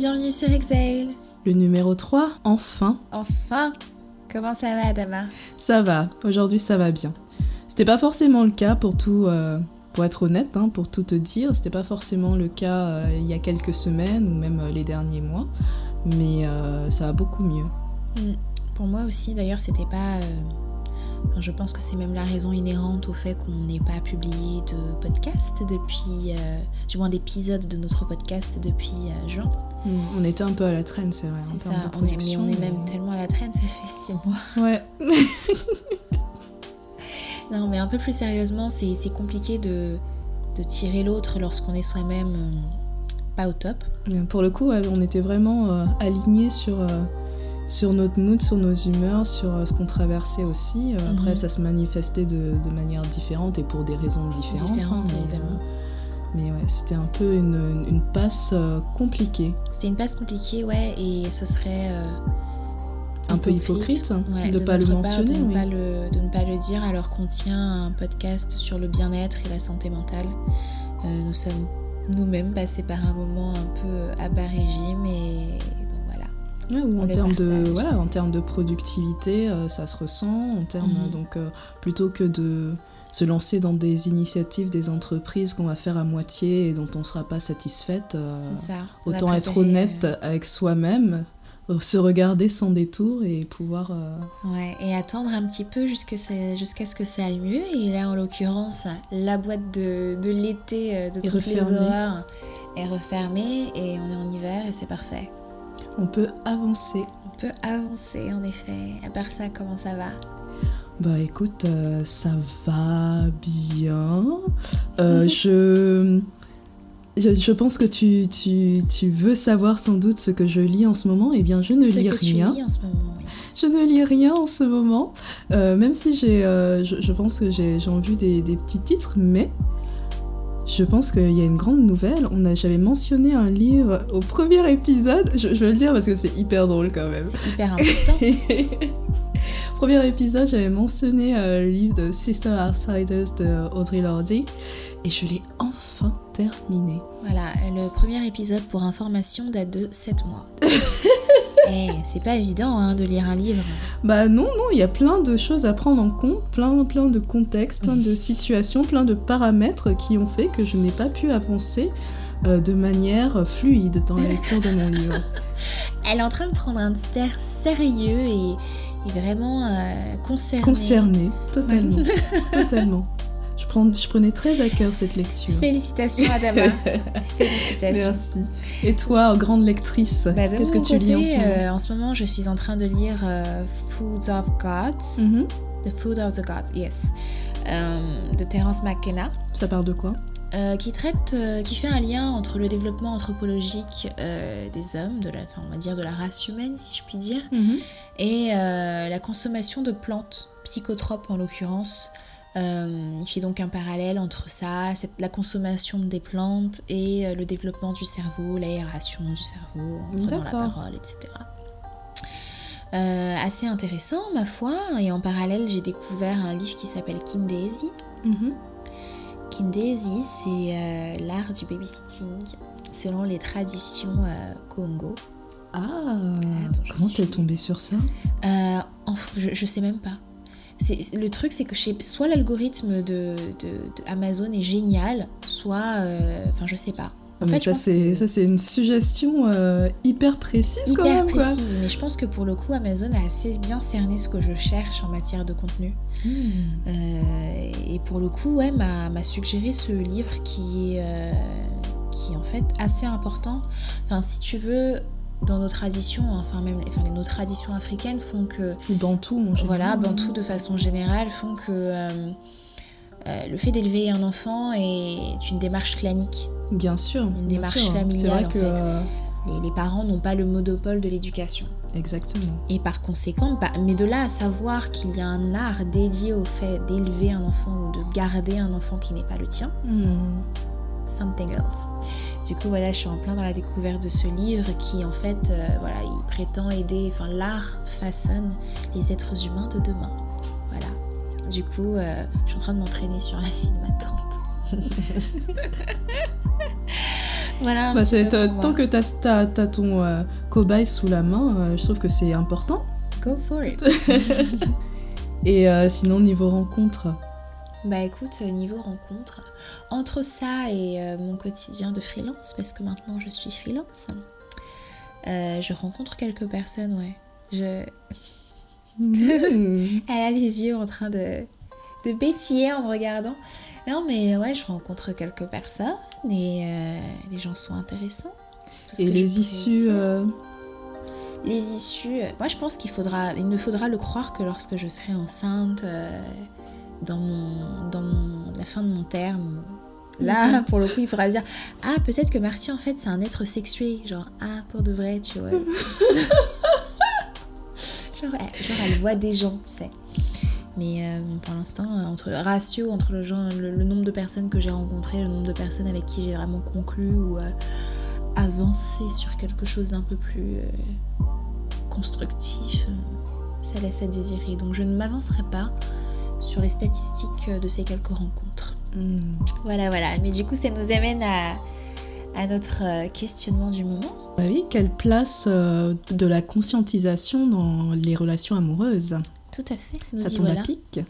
Bienvenue sur Exhale. Le numéro 3, enfin. Enfin Comment ça va, Adama? Ça va, aujourd'hui ça va bien. C'était pas forcément le cas pour tout, euh, pour être honnête, hein, pour tout te dire, c'était pas forcément le cas euh, il y a quelques semaines ou même euh, les derniers mois, mais ça va beaucoup mieux. Mm. Pour moi aussi, d'ailleurs, c'était pas je pense que c'est même la raison inhérente au fait qu'on n'ait pas publié de podcast depuis, euh, du moins d'épisodes de notre podcast depuis euh, juin. Hmm, on était un peu à la traîne, c'est vrai. C'est ça, on est, mais on est même tellement à la traîne, ça fait six mois. Ouais. non, mais un peu plus sérieusement, c'est compliqué de, de tirer l'autre lorsqu'on est soi-même euh, pas au top. Pour le coup, on était vraiment alignés sur sur notre mood, sur nos humeurs, sur euh, ce qu'on traversait aussi. Euh, après, mhm. ça se manifestait de, manière différente et pour des raisons différentes. Hein, évidemment. Mais, ouais, c'était un peu une, passe euh, compliquée. C'était une passe compliquée, ouais, et ce serait. un peu hypocrite de ne pas le mentionner. de, ne pas le, de ne pas le dire alors qu'on tient un podcast sur le bien-être et la santé mentale. nous sommes nous-mêmes passés par un moment un peu à bas régime et ou en termes de voilà, en termes de productivité, euh, ça se ressent. En termes mhm. donc euh, plutôt que de se lancer dans des initiatives, des entreprises qu'on va faire à moitié et dont on ne sera pas satisfaite, euh, autant être honnête avec soi-même, se regarder sans détour et pouvoir. Ouais, et attendre un petit peu jusqu'à ce que ça aille mieux. Et là, en l'occurrence, la boîte de, de l'été de toutes les horreurs est refermée et on est en hiver et c'est parfait on peut avancer. On peut avancer, en effet. À part ça, comment ça va? Bah écoute, euh, ça va bien. Euh, je... Je, pense que tu, tu, veux savoir sans doute ce que je lis en ce moment. Eh bien, je ne lis rien. en ce moment, Je ne lis rien en ce moment. Euh, même si j'ai, je, pense que j'ai, envie des, des petits titres, mais je pense qu'il y a une grande nouvelle. On j'avais mentionné un livre au premier épisode. Je, vais le dire parce que c'est hyper drôle quand même. C'est hyper important. premier épisode, j'avais mentionné euh, le livre de Sister Outsiders de Audrey Lordy et je l'ai enfin terminé. Voilà, le premier épisode pour information date de 7 mois. Eh, c'est pas évident hein, de lire un livre. Bah non, non, il y a plein de choses à prendre en compte, plein, plein de contextes, plein de situations, plein de paramètres qui ont fait que je n'ai pas pu avancer euh, de manière fluide dans la lecture de mon livre. Elle est en train de prendre un air sérieux et, vraiment euh, concernée. Concernée, totalement. totalement. Je, prenais très à cœur cette lecture. Félicitations Adama. Félicitations. Merci. Et toi, grande lectrice, bah, qu'est-ce que tu lis en ce moment euh, En ce moment, je suis en train de lire euh, Foods of Gods. Mm-hmm. The Food of the Gods, yes. Euh, de Terence McKenna. Ça parle de quoi? Qui traite, qui fait un lien entre le développement anthropologique des hommes, de la, on va dire de la race humaine si je puis dire, mm-hmm. et la consommation de plantes psychotropes en l'occurrence, euh, il fait donc un parallèle entre ça, la consommation des plantes et euh, le développement du cerveau, l'aération du cerveau, en prenant la parole, etc. Euh, assez intéressant, ma foi. Et en parallèle, j'ai découvert un livre qui s'appelle Kindesi. Mm Kindesi, c'est l'art du babysitting selon les traditions Congo. Ah, comment t'es tombée sur ça? Je, je sais même pas le truc, c'est que soit l'algorithme de, Amazon est génial, soit, euh, enfin, je sais pas. En fait, ça, c'est ça, c'est une suggestion euh, hyper précise quand même. Précise, mais je pense que pour le coup, Amazon a assez bien cerné ce que je cherche en matière de contenu. Hmm. Euh, et pour le coup, ouais, m'a suggéré ce livre qui est, qui est en fait assez important. Enfin, si tu veux, dans nos traditions, enfin même enfin, nos traditions africaines font que... Bantou en général. Voilà, Bantou de façon générale font que euh, le fait d'élever un enfant est une démarche clanique. Bien sûr. Une démarche familiale en fait. Euh, les, parents n'ont pas le monopole de l'éducation. Exactement. Et par conséquent, bah, mais de là à savoir qu'il y a un art dédié au fait d'élever un enfant ou de garder un enfant qui n'est pas le tien, hmm. something else. Du coup, voilà, je suis en plein dans la découverte de ce livre qui, en fait, euh, voilà, il prétend aider, enfin, l'art façonne les êtres humains de demain. Du coup, euh, je suis en train de m'entraîner sur la fille de ma tante. Voilà. Bah, tant que tu as, ton euh, cobaye sous la main, euh, je trouve que c'est important. Go for it. Et sinon, niveau rencontre Bah écoute, niveau rencontre, entre ça et mon quotidien de freelance, parce que maintenant je suis freelance, je rencontre quelques personnes, ouais. Je. Hmm. Elle a les yeux en train de, de bétiller en me regardant. Non, mais ouais, je rencontre quelques personnes et euh, les gens sont intéressants. et les issues euh, Les issues, moi je pense qu'il faudra, il ne faudra le croire que lorsque je serai enceinte, euh, dans, mon, dans la fin de mon terme, Là, pour le coup, il faudra dire Ah, peut-être que Marty, en fait, c'est un être sexué. Genre, ah, pour de vrai, tu vois. genre, genre, elle voit des gens, tu sais. Mais euh, pour l'instant, euh, entre ratio entre le, genre, le, nombre de personnes que j'ai rencontrées, le nombre de personnes avec qui j'ai vraiment conclu ou euh, avancé sur quelque chose d'un peu plus constructif, ça laisse à désirer. Donc je ne m'avancerai pas sur les statistiques de ces quelques rencontres. Hmm. Voilà, voilà. Mais du coup, ça nous amène à, à notre questionnement du moment. Bah oui, quelle place de la conscientisation dans les relations amoureuses? Tout à fait. Nous Ça tombe à pic.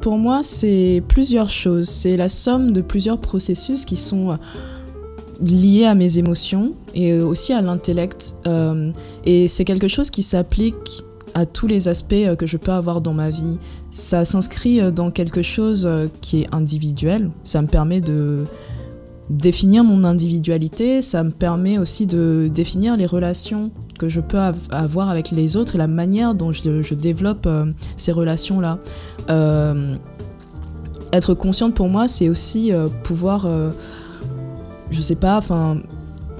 Pour moi, c'est plusieurs choses. C'est la somme de plusieurs processus qui sont euh, liés à mes émotions et aussi à l'intellect. Euh, et c'est quelque chose qui s'applique à tous les aspects que je peux avoir dans ma vie. Ça s'inscrit dans quelque chose qui est individuel. Ça me permet de définir mon individualité, ça me permet aussi de définir les relations que je peux avoir avec les autres et la manière dont je, développe euh, ces relations-là. Euh, être consciente pour moi, c'est aussi euh, pouvoir, je sais pas, enfin,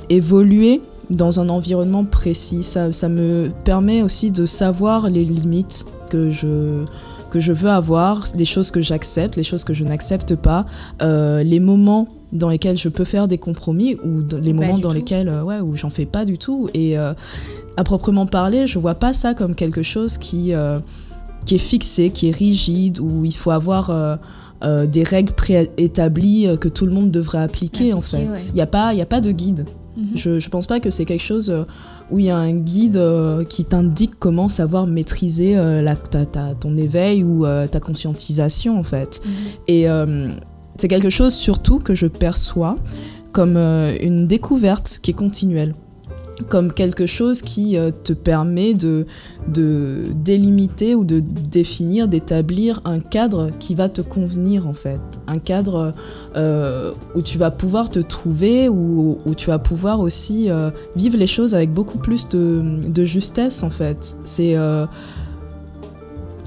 évoluer dans un environnement précis. Ça, ça me permet aussi de savoir les limites que je que je veux avoir, des choses que j'accepte, les choses que je n'accepte pas, les moments dans lesquels je peux faire des compromis ou les moments dans lesquels euh, ouais, où j'en fais pas du tout. Et euh, à proprement parler, je vois pas ça comme quelque chose qui, euh, qui est fixé, qui est rigide, où il faut avoir des règles préétablies que tout le monde devrait appliquer, en fait. Il n'y a, pas, a pas de guide. Mhm. Je, ne pense pas que c'est quelque chose où il y a un guide qui t'indique comment savoir maîtriser la, ta, ton éveil ou ta conscientisation en fait. Mhm. Et c'est quelque chose surtout que je perçois comme euh, une découverte qui est continuelle comme quelque chose qui euh, te permet de, délimiter ou de définir, d'établir un cadre qui va te convenir en fait. Un cadre euh, où tu vas pouvoir te trouver, où, où tu vas pouvoir aussi vivre les choses avec beaucoup plus de, de justesse en fait. C'est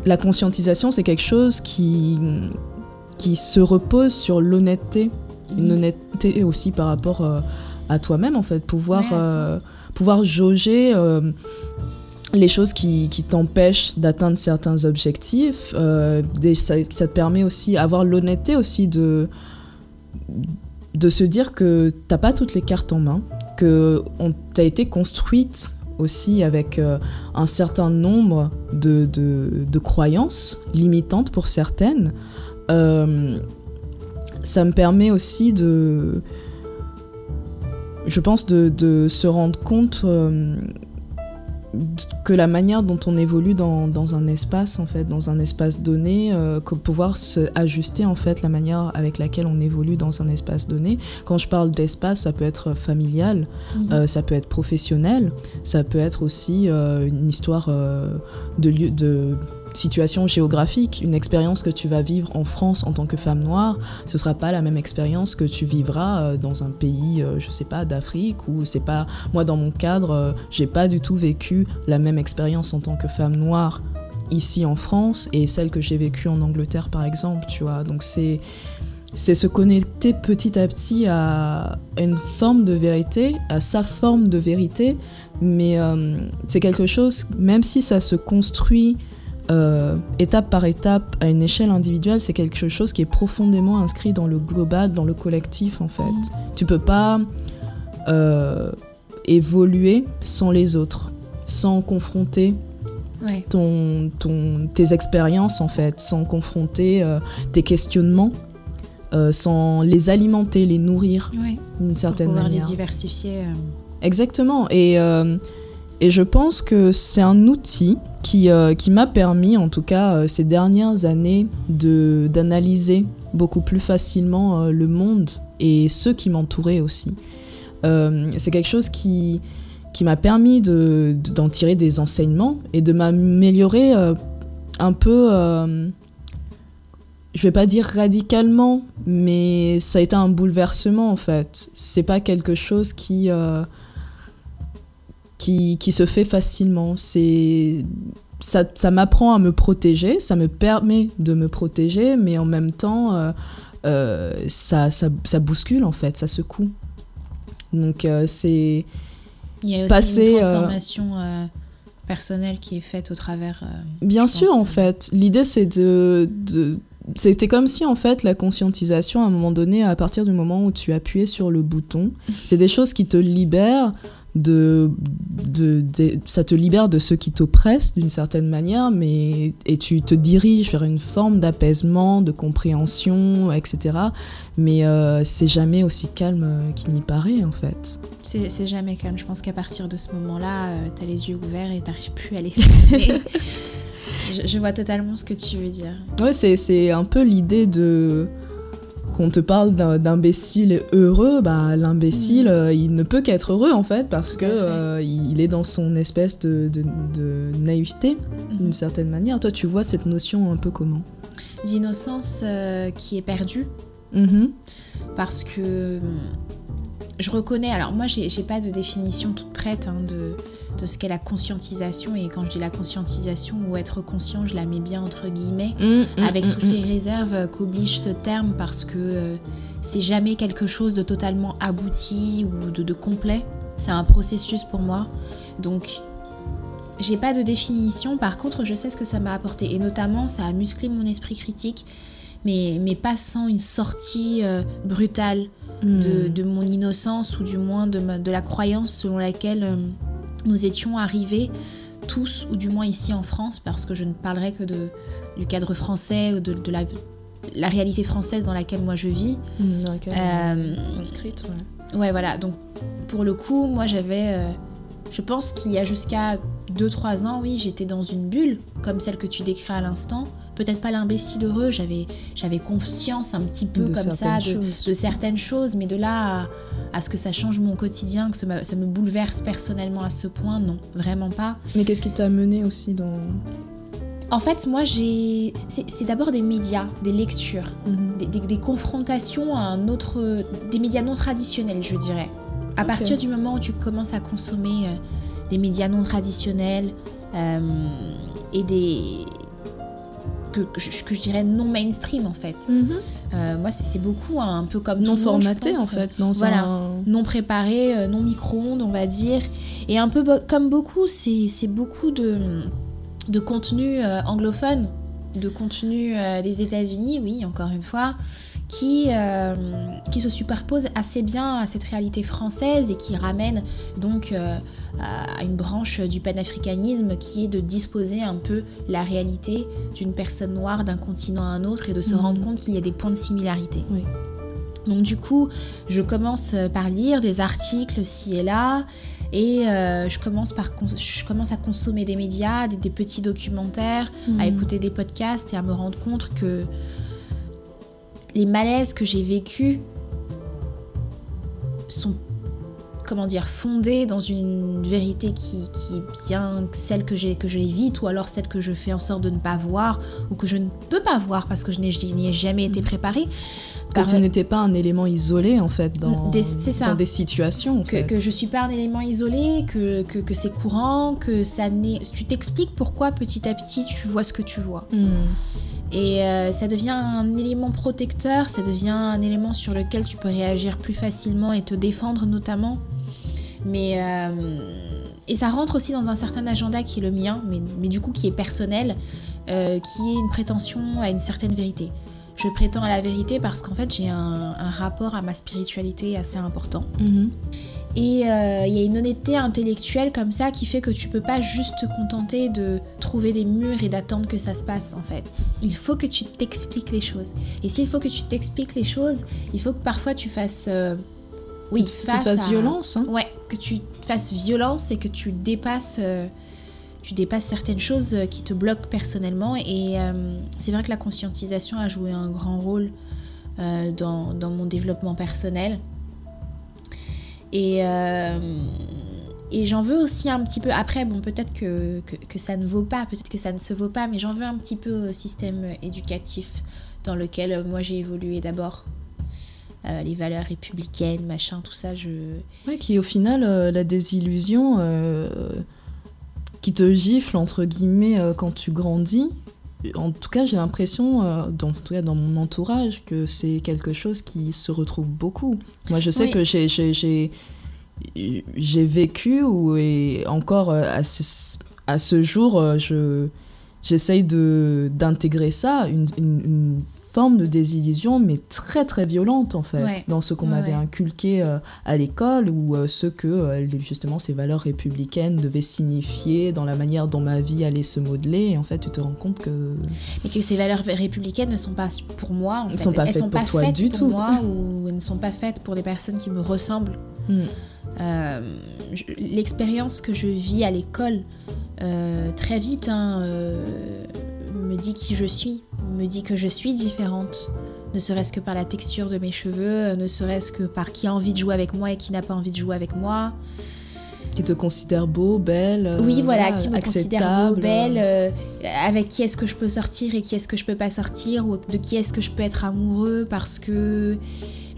la conscientisation, c'est quelque chose qui, qui se repose sur l'honnêteté, une honnêteté aussi par rapport euh, à toi-même en fait, pouvoir, euh, pouvoir jauger euh, les choses qui, qui t'empêchent d'atteindre certains objectifs. Des, ça, ça, te permet aussi avoir l'honnêteté aussi de, de se dire que t'as pas toutes les cartes en main, que t'as été construite aussi avec un certain nombre de, de, de, croyances limitantes pour certaines, ça me permet aussi de, je pense, de, se rendre compte euh, que la manière dont on évolue dans, un espace, en fait, dans un espace donné, euh, pouvoir se ajuster en fait la manière avec laquelle on évolue dans un espace donné. Quand je parle d'espace, ça peut être familial, mhm. ça peut être professionnel, ça peut être aussi une histoire de lieu de situation géographique, une expérience que tu vas vivre en France en tant que femme noire, ce sera pas la même expérience que tu vivras euh, dans un pays, euh, je sais pas, d'Afrique ou c'est pas moi dans mon cadre, euh, j'ai pas du tout vécu la même expérience en tant que femme noire ici en France et celle que j'ai vécue en Angleterre par exemple, tu vois. Donc c'est c'est se connecter petit à petit à une forme de vérité, à sa forme de vérité, mais c'est quelque chose, même si ça se construit étape par étape à une échelle individuelle, c'est quelque chose qui est profondément inscrit dans le global, dans le collectif en fait. Tu peux pas évoluer sans les autres, sans confronter ton, ton, tes expériences en fait, sans confronter euh, tes questionnements, euh, sans les alimenter, les nourrir d'une certaine manière. les diversifier. Euh. Exactement. Et, et je pense que c'est un outil qui, qui m'a permis, en tout cas ces dernières années, d'analyser beaucoup plus facilement le monde et ceux qui m'entouraient aussi. c'est quelque chose qui, qui m'a permis d'en de, tirer des enseignements et de m'améliorer euh, un peu, euh, je vais pas dire radicalement, mais ça a été un bouleversement en fait. C'est pas quelque chose qui, euh, qui, qui, se fait facilement. C'est ça, ça m'apprend à me protéger, ça me permet de me protéger, mais en même temps, ça, ça, ça, bouscule en fait, ça secoue. Donc c'est il y a aussi une euh, transformation euh, personnelle qui est faite au travers. Euh, Bien sûr, en fait. L'idée, c'est de, de... C'était comme si, en fait, la conscientisation, à un moment donné, à partir du moment où tu appuyais sur le bouton, c'est des choses qui te libèrent de, de, ça te libère de ceux qui t'oppressent d'une certaine manière, mais et tu te diriges vers une forme d'apaisement, de compréhension, etc. Mais euh, c'est jamais aussi calme qu'il n'y paraît en fait. C'est jamais calme. Je pense qu'à partir de ce moment-là, euh, tu as les yeux ouverts et t'arrives plus à les fermer. je, je, vois totalement ce que tu veux dire. Ouais, c'est un peu l'idée de on te parle d'imbécile heureux, bah, l'imbécile, mm. euh, il ne peut qu'être heureux en fait, parce que euh, il est dans son espèce de, naïveté, mm-hmm. d'une certaine manière. Toi, tu vois cette notion un peu comment? D'innocence euh, qui est perdue. Mm-hmm. Parce que je reconnais, alors moi, j'ai pas de définition toute prête hein, de de ce qu'est la conscientisation. Et quand je dis la conscientisation ou être conscient, je la mets bien entre guillemets, mmh, mmh, avec mmh, toutes les réserves qu'oblige ce terme parce que euh, c'est jamais quelque chose de totalement abouti ou de, complet. C'est un processus pour moi. Donc, j'ai pas de définition. Par contre, je sais ce que ça m'a apporté. Et notamment, ça a musclé mon esprit critique, mais, mais pas sans une sortie euh, brutale de, mon innocence ou du moins de, de la croyance selon laquelle. Euh, nous étions arrivés tous, ou du moins ici en France, parce que je ne parlerai que de, du cadre français ou de, la, la, réalité française dans laquelle moi je vis. Mmh, dans laquelle euh, inscrite, ouais. Ouais, voilà. Donc, pour le coup, moi j'avais. Euh, je pense qu'il y a jusqu'à 2-3 ans, oui, j'étais dans une bulle, comme celle que tu décris à l'instant. Peut-être pas l'imbécile heureux, j'avais, j'avais conscience un petit peu comme ça de, certaines choses, mais de là à, ce que ça change mon quotidien, que ça me, ça me bouleverse personnellement à ce point, non, vraiment pas. Mais qu'est-ce qui t'a mené aussi dans... En fait, moi, j'ai. C'est d'abord des médias, des lectures, mhm. des, confrontations à un autre. des médias non traditionnels, je dirais. À partir du moment où tu commences à consommer euh, des médias non traditionnels euh, et des. Que, que, je, dirais non mainstream en fait. Mhm. Euh, moi, c'est beaucoup hein, un peu comme non formaté en fait, non voilà, non préparé, non micro-ondes, on va dire, et un peu comme beaucoup, c'est beaucoup de de contenu anglophone, de contenu des États-Unis, oui, encore une fois, qui, euh, qui se superpose assez bien à cette réalité française et qui ramène donc euh, à une branche du panafricanisme qui est de disposer un peu la réalité d'une personne noire d'un continent à un autre et de se mhm. rendre compte qu'il y a des points de similarité. Donc du coup, je commence par lire des articles ci et là et euh, je, commence par je commence à consommer des médias, des, petits documentaires, à mhm. écouter des podcasts et à me rendre compte que les malaises que j'ai vécus sont comment dire fondés dans une vérité qui, est bien celle que j'ai que j'évite ou alors celle que je fais en sorte de ne pas voir ou que je ne peux pas voir parce que je n'y ai jamais été préparée que tu n'étais pas un élément isolé en fait dans des, dans des situations. que, que, je suis pas un élément isolé, que, que, c'est courant, que ça n'est. Tu t'expliques pourquoi petit à petit tu vois ce que tu vois. Hmm. Et euh, ça devient un élément protecteur, ça devient un élément sur lequel tu peux réagir plus facilement et te défendre notamment. Mais et ça rentre aussi dans un certain agenda qui est le mien, mais, mais du coup qui est personnel, qui est une prétention à une certaine vérité. Je prétends à la vérité parce qu'en fait j'ai un, rapport à ma spiritualité assez important. Mhm. Et euh, il y a une honnêteté intellectuelle comme ça qui fait que tu peux pas juste te contenter de trouver des murs et d'attendre que ça se passe en fait. Il faut que tu t'expliques les choses. Et s'il faut que tu t'expliques les choses, il faut que parfois tu fasses... Euh, oui, tu, fasses violence. Hein. Ouais, que tu fasses violence et que tu dépasses... Euh, tu dépasses certaines choses euh, qui te bloquent personnellement. Et c'est vrai que la conscientisation a joué un grand rôle dans, dans, mon développement personnel. Et, et j'en veux aussi un petit peu, après, bon, peut-être que, que, ça ne vaut pas, peut-être que ça ne se vaut pas, mais j'en veux un petit peu au système éducatif dans lequel moi j'ai évolué d'abord. les valeurs républicaines, machin, tout ça, je... Qui au final, la désillusion qui te gifle entre guillemets euh, quand tu grandis. En tout cas, j'ai l'impression, euh, dans, en tout cas dans mon entourage, que c'est quelque chose qui se retrouve beaucoup. Moi, je sais que j'ai j'ai vécu ou et encore euh, à ce, à ce jour, je j'essaye de d'intégrer ça, une, une, forme de désillusion, mais très très violente en fait, dans ce qu'on m'avait inculqué euh, à l'école ou euh, ce que euh, justement ces valeurs républicaines devaient signifier dans la manière dont ma vie allait se modeler. Et en fait, tu te rends compte que. Mais que ces valeurs républicaines ne sont pas pour moi. En fait. sont pas elles faites sont pour pas toi faites du pour tout. moi ou elles ne sont pas faites pour des personnes qui me ressemblent. Hmm. L'expérience que je vis à l'école, très vite, hein, me dit qui je suis, me dit que je suis différente, ne serait-ce que par la texture de mes cheveux, ne serait-ce que par qui a envie de jouer avec moi et qui n'a pas envie de jouer avec moi. Qui te considère beau, belle. oui, voilà, qui me considère beau, belle. Euh, avec qui est-ce que je peux sortir et qui est-ce que je peux pas sortir, ou de qui est-ce que je peux être amoureux parce que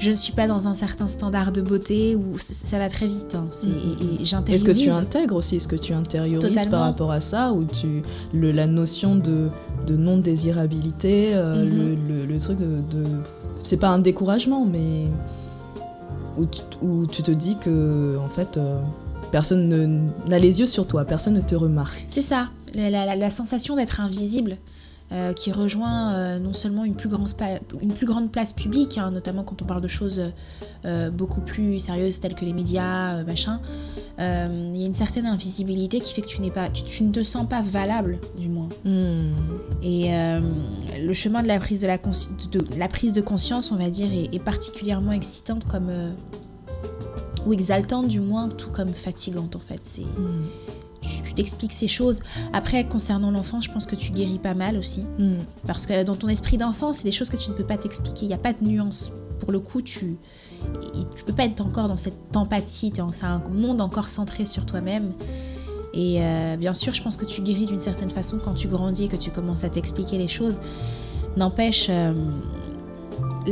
je ne suis pas dans un certain standard de beauté où ça va très vite. Hein. Mm. Est-ce que tu intègres aussi Est-ce que tu intériorises par rapport à ça Ou tu, le, la notion de, de non-désirabilité, euh, mm-hmm. le, truc de. de c'est pas un découragement, mais. Où tu, où tu, te dis que, en fait. Euh, personne n'a les yeux sur toi, personne ne te remarque. C'est ça, la, la sensation d'être invisible. Euh, qui rejoint euh, non seulement une plus, grande, une plus grande place publique, hein, notamment quand on parle de choses euh, beaucoup plus sérieuses telles que les médias, machin. Il y a une certaine invisibilité qui fait que tu, n'es pas, tu, ne te sens pas valable, du moins. Hmm. Et le chemin de la, prise de, la de, la prise de conscience, on va dire, est, particulièrement excitante comme ou exaltante du moins, tout comme fatigante en fait. C'est hmm tu t'expliques ces choses. Après, concernant l'enfant, je pense que tu guéris pas mal aussi. Hmm. Parce que dans ton esprit d'enfant, c'est des choses que tu ne peux pas t'expliquer. Il n'y a pas de nuance. Pour le coup, tu tu peux pas être encore dans cette empathie. C'est un monde encore centré sur toi-même. Et euh, bien sûr, je pense que tu guéris d'une certaine façon quand tu grandis et que tu commences à t'expliquer les choses. N'empêche, euh,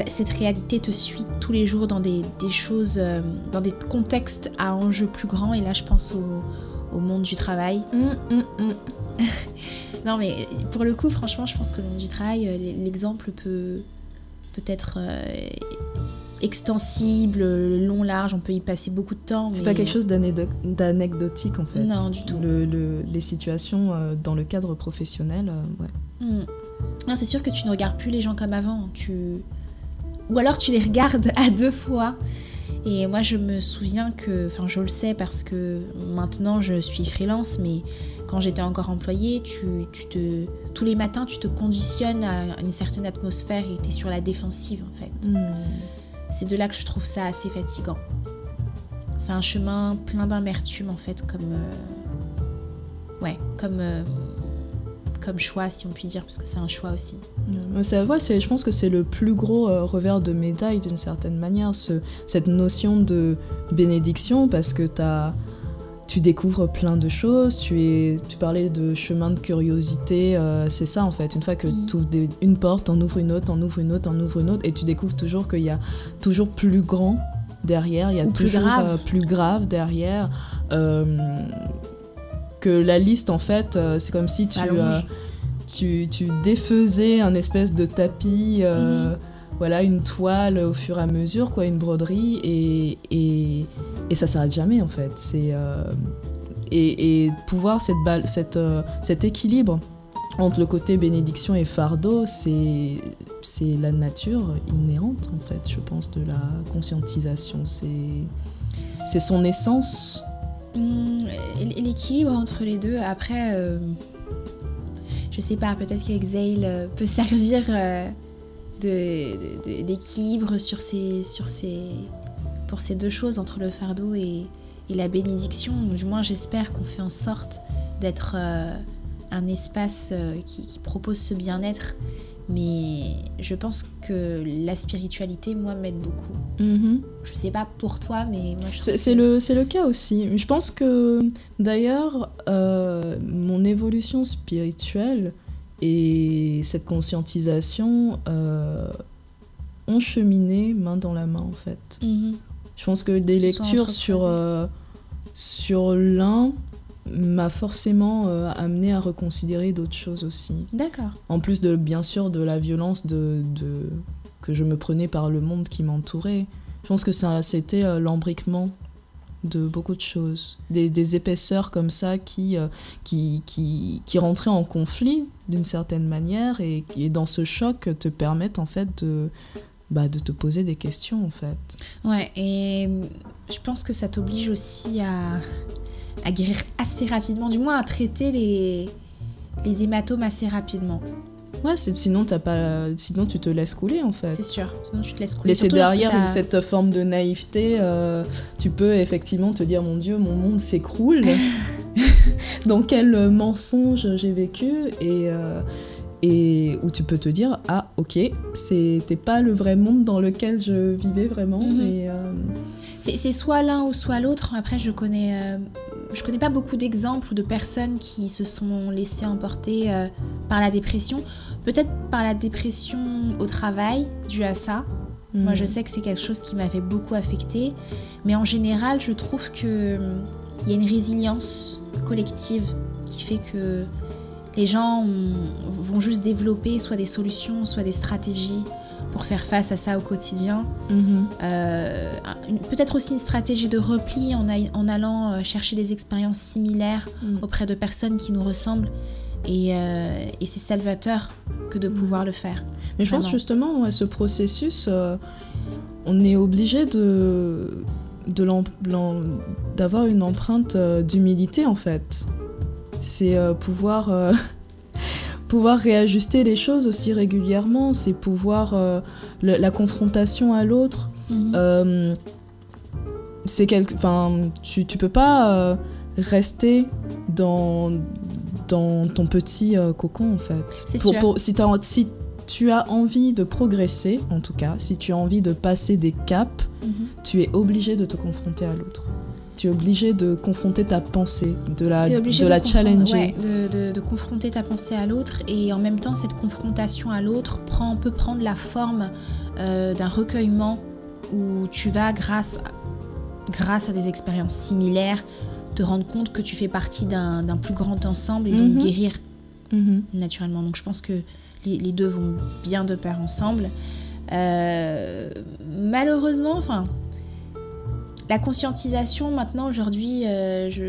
cette réalité te suit tous les jours dans des, choses, euh, dans des contextes à enjeux plus grands. Et là, je pense au, au monde du travail. Mm, mm, mm. non, mais pour le coup, franchement, je pense que le monde du travail, euh, l'exemple peut, peut être euh, extensible, long, large, on peut y passer beaucoup de temps. C'est pas quelque chose d'anecdotique en fait. Non, du tout. Le, les situations euh, dans le cadre professionnel, ouais. Non, c'est sûr que tu ne regardes plus les gens comme avant. Tu... Ou alors tu les regardes à deux fois. Et moi, je me souviens que, enfin, je le sais parce que maintenant je suis freelance, mais quand j'étais encore employée, tu, te, tous les matins, tu te conditionnes à une certaine atmosphère et tu es sur la défensive en fait. Hmm. C'est de là que je trouve ça assez fatigant. C'est un chemin plein d'amertume en fait, comme. Euh, ouais, comme. Euh, comme choix, si on peut dire, parce que c'est un choix aussi. C'est vrai, je pense que c'est le plus gros euh, revers de médaille d'une certaine manière, ce, cette notion de bénédiction, parce que as, tu découvres plein de choses, tu, es, tu parlais de chemin de curiosité, euh, c'est ça en fait, une fois que mm. tu ouvres une porte, en ouvres une autre, en ouvres une autre, en ouvres une autre, et tu découvres toujours qu'il y a toujours plus grand derrière, il y a toujours plus grave, euh, plus grave derrière que la liste, en fait, euh, c'est comme si tu, euh, tu, tu, défaisais un espèce de tapis, euh, mhm. voilà, une toile au fur et à mesure, quoi, une broderie, et, et, et ça s'arrête jamais en fait. C'est et, et, pouvoir cette, cette, cet équilibre entre le côté bénédiction et fardeau, c'est c'est la nature inhérente en fait, je pense, de la conscientisation. C'est c'est son essence. Mmh, l'équilibre entre les deux. Après, euh, je sais pas, peut-être qu'Exhale euh, peut servir euh, d'équilibre sur ces, pour ces deux choses entre le fardeau et, la bénédiction. Du moins, j'espère qu'on fait en sorte d'être un espace qui, propose ce bien-être. Mais je pense que la spiritualité, moi, m'aide beaucoup. Mm-hmm. Je sais pas pour toi, mais moi, je C'est le, le cas aussi. Je pense que, d'ailleurs, euh, mon évolution spirituelle et cette conscientisation euh, ont cheminé main dans la main, en fait. Mm-hmm. Je pense que des lectures sur, sur l'un m'a forcément euh, amené à reconsidérer d'autres choses aussi. D'accord. En plus de bien sûr de la violence de, de que je me prenais par le monde qui m'entourait. Je pense que ça c'était euh, l'embriquement de beaucoup de choses, des, des épaisseurs comme ça qui, euh, qui, qui, qui, rentraient en conflit d'une certaine manière et, et dans ce choc te permettent en fait de, bah, de te poser des questions en fait. Ouais, et je pense que ça t'oblige aussi à, à guérir assez rapidement, du moins à traiter les, les hématomes assez rapidement. Ouais, sinon, as pas, sinon tu te laisses couler en fait. C'est sûr, sinon tu te laisses couler. Laisser derrière cette forme de naïveté, euh, tu peux effectivement te dire mon Dieu, mon monde s'écroule. Dans quel mensonge j'ai vécu et, euh, et où tu peux te dire ah ok, c'était pas le vrai monde dans lequel je vivais vraiment. Mhm. Euh, c'est soit l'un ou soit l'autre. Après, je connais je connais pas beaucoup d'exemples ou de personnes qui se sont laissées emporter euh, par la dépression. Peut-être par la dépression au travail, due à ça. Moi, je hmm. sais que c'est quelque chose qui m'avait beaucoup affecté. Mais en général, je trouve qu'il hum, y a une résilience collective qui fait que les gens vont juste développer soit des solutions, soit des stratégies pour faire face à ça au quotidien. Mhm. Euh, peut-être aussi une stratégie de repli en, en allant euh, chercher des expériences similaires mhm. auprès de personnes qui nous ressemblent. Et, euh, et c'est salvateur que de mhm. pouvoir le faire. Mais je pense justement à ce processus, on est obligé de d'avoir une empreinte d'humilité en fait. C'est pouvoir pouvoir réajuster les choses aussi régulièrement, c'est pouvoir euh, la confrontation à l'autre. Mhm. Euh, c'est quelque, enfin, tu, tu peux pas euh, rester dans dans ton petit cocon en fait. Pour, si, si tu as envie de progresser, en tout cas, si tu as envie de passer des caps, mhm. tu es obligé de te confronter à l'autre tu es obligé de confronter ta pensée, de la, de, la challenger. de, de, confronter ta pensée à l'autre et en même temps cette confrontation à l'autre prend, peut prendre la forme euh, d'un recueillement où tu vas grâce, grâce à des expériences similaires te rendre compte que tu fais partie d'un plus grand ensemble et donc mhm. guérir mhm. naturellement. Donc je pense que les, les, deux vont bien de pair ensemble. Euh, malheureusement, enfin, la conscientisation, maintenant, aujourd'hui, euh, je...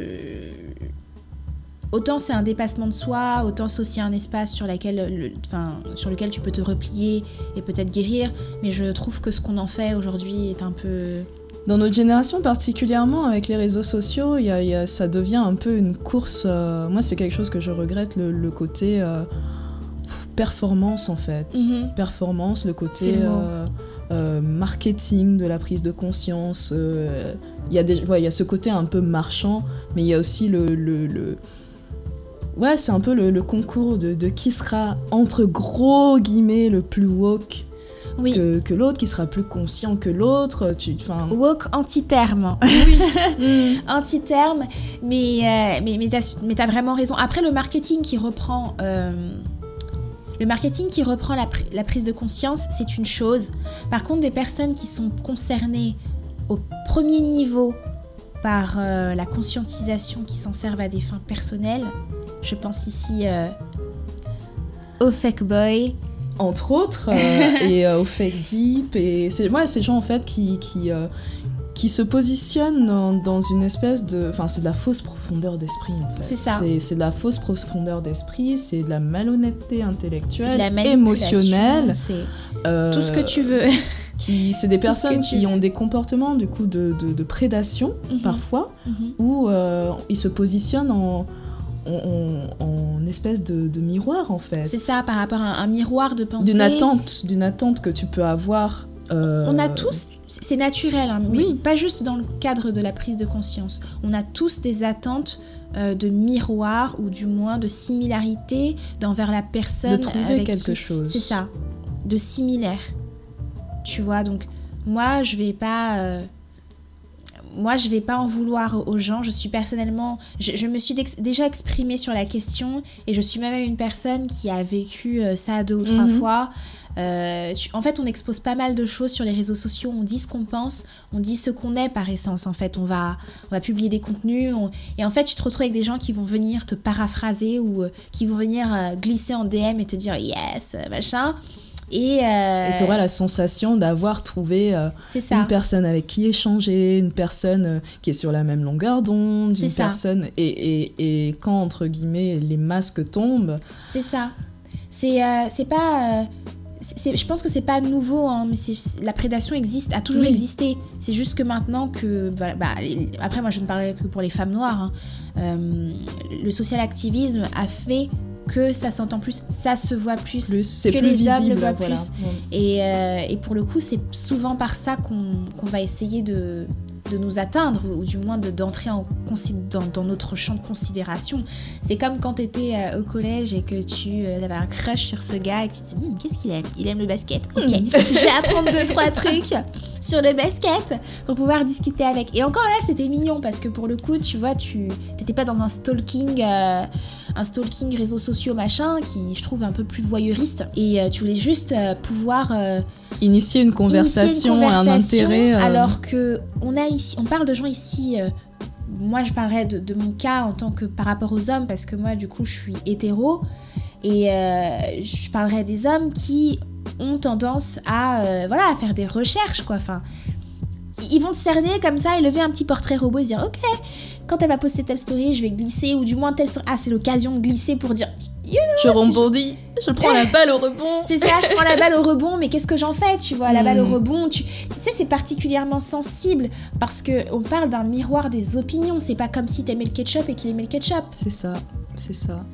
autant c'est un dépassement de soi, autant c'est aussi un espace sur, laquelle, enfin, sur lequel tu peux te replier et peut-être guérir, mais je trouve que ce qu'on en fait aujourd'hui est un peu... Dans notre génération particulièrement, avec les réseaux sociaux, y a, ça devient un peu une course. Euh, moi, c'est quelque chose que je regrette, le, côté euh, performance en fait. Mhm. Performance, le côté... Euh, marketing de la prise de conscience. Euh, il y, a des, il y a ce côté un peu marchand, mais il y a aussi le, le, ouais, c'est un peu le, concours de, de, qui sera entre gros guillemets le plus woke oui. que, que l'autre, qui sera plus conscient que l'autre. Tu, woke anti-terme. Oui. Mm. anti-terme, mais, euh, mais, mais tu as, vraiment raison. Après, le marketing qui reprend le marketing qui reprend la, prise de conscience, c'est une chose. Par contre, des personnes qui sont concernées au premier niveau par euh, la conscientisation, qui s'en servent à des fins personnelles, je pense ici euh, au fake boy, entre autres, euh, et au fake deep. Et c'est ouais, ces gens en fait qui, qui, qui se positionne dans, une espèce de. Enfin, c'est de la fausse profondeur d'esprit, en fait. C'est ça. C'est de la fausse profondeur d'esprit, c'est de la malhonnêteté intellectuelle, de la émotionnelle. C'est euh, tout ce que tu veux. qui c'est des personnes qui ont des comportements du coup de, de, prédation mhm. parfois mhm. où euh, ils se positionnent en, en, espèce de, de, miroir en fait c'est ça par rapport à un, miroir de pensée d'une attente d'une attente que tu peux avoir euh, on a tous c'est naturel hein, oui. pas juste dans le cadre de la prise de conscience on a tous des attentes euh, de miroir ou du moins de similarité d'envers la personne de trouver quelque chose c'est ça de similaire tu vois. Donc moi, je vais pas... Euh, moi, je vais pas en vouloir aux gens. Je suis personnellement, je, me suis déjà exprimée sur la question et je suis même une personne qui a vécu euh, ça deux ou trois mhm. fois. Euh, en fait, on expose pas mal de choses sur les réseaux sociaux. On dit ce qu'on pense, on dit ce qu'on est par essence. En fait, on va, on va publier des contenus et en fait, tu te retrouves avec des gens qui vont venir te paraphraser ou qui vont venir glisser en DM et te dire yes, machin. Et euh, tu auras la sensation d'avoir trouvé euh, une personne avec qui échanger, une personne euh, qui est sur la même longueur d'onde, une personne. Et, et, et, quand, entre guillemets, les masques tombent. C'est ça. C'est c'est pas. Je pense que c'est pas nouveau, hein, mais la prédation existe, a toujours existé. C'est juste que maintenant que. Bah, bah après, moi je ne parlerai que pour les femmes noires. Hein, le social activisme a fait que ça s'entend plus, ça se voit plus, que les hommes le voient plus. Et, euh, et, pour le coup, c'est souvent par ça qu'on va essayer de, de nous atteindre, ou du moins d'entrer en dans, dans, notre champ de considération. C'est comme quand tu étais euh, au collège et que tu euh, avais un crush sur ce gars et que tu te dis hmm, qu'est-ce qu'il aime? Il aime le basket. Ok, hmm. je vais apprendre deux, trois trucs sur le basket pour pouvoir discuter avec. Et encore là, c'était mignon parce que pour le coup, tu vois, tu n'étais pas dans un stalking. Euh, un stalking réseaux sociaux machin qui je trouve un peu plus voyeuriste et tu voulais juste pouvoir initier une conversation, un intérêt. Alors que on a ici, on parle de gens ici. Euh, moi, je parlerai de, mon cas en tant que par rapport aux hommes parce que moi, du coup, je suis hétéro et euh, je parlerai des hommes qui ont tendance à euh, voilà à faire des recherches quoi. Enfin, ils vont se cerner comme ça et lever un petit portrait robot et se dire ok quand elle va poster telle story je vais glisser ou du moins telle ah c'est l'occasion de glisser pour dire je rebondis, je prends la balle au rebond. C'est ça, je prends la balle au rebond, mais qu'est-ce que j'en fais, tu vois La balle au hmm. rebond, tu, sais, c'est particulièrement sensible parce que on parle d'un miroir des opinions. C'est pas comme si t'aimais le ketchup et qu'il aimait le ketchup. C'est ça, c'est ça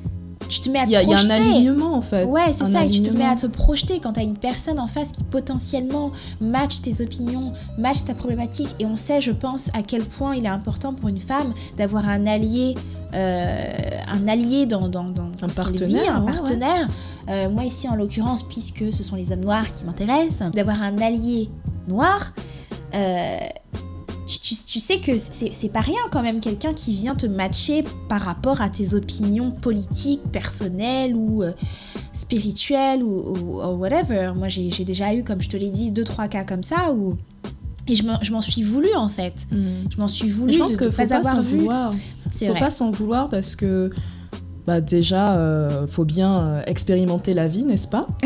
tu te mets à te projeter. Il y a un alignement en fait. Ouais, c'est ça, et tu te mets à te projeter quand tu as une personne en face qui potentiellement match tes opinions, match ta problématique. Et on sait, je pense, à quel point il est important pour une femme d'avoir un allié, euh, un allié dans, dans, dans un partenaire. un partenaire. Euh, moi ici, en l'occurrence, puisque ce sont les hommes noirs qui m'intéressent, d'avoir un allié noir. Euh, tu, sais que c'est pas rien quand même quelqu'un qui vient te matcher par rapport à tes opinions politiques, personnelles ou euh, spirituelles ou, whatever. Moi j'ai déjà eu, comme je te l'ai dit, deux trois cas comme ça où et je m'en suis voulu en fait. Mm. Je m'en suis voulu je pense de, pas, avoir vu. Vouloir. Faut pas s'en vouloir parce que bah déjà, euh, faut bien euh, expérimenter la vie, n'est-ce pas?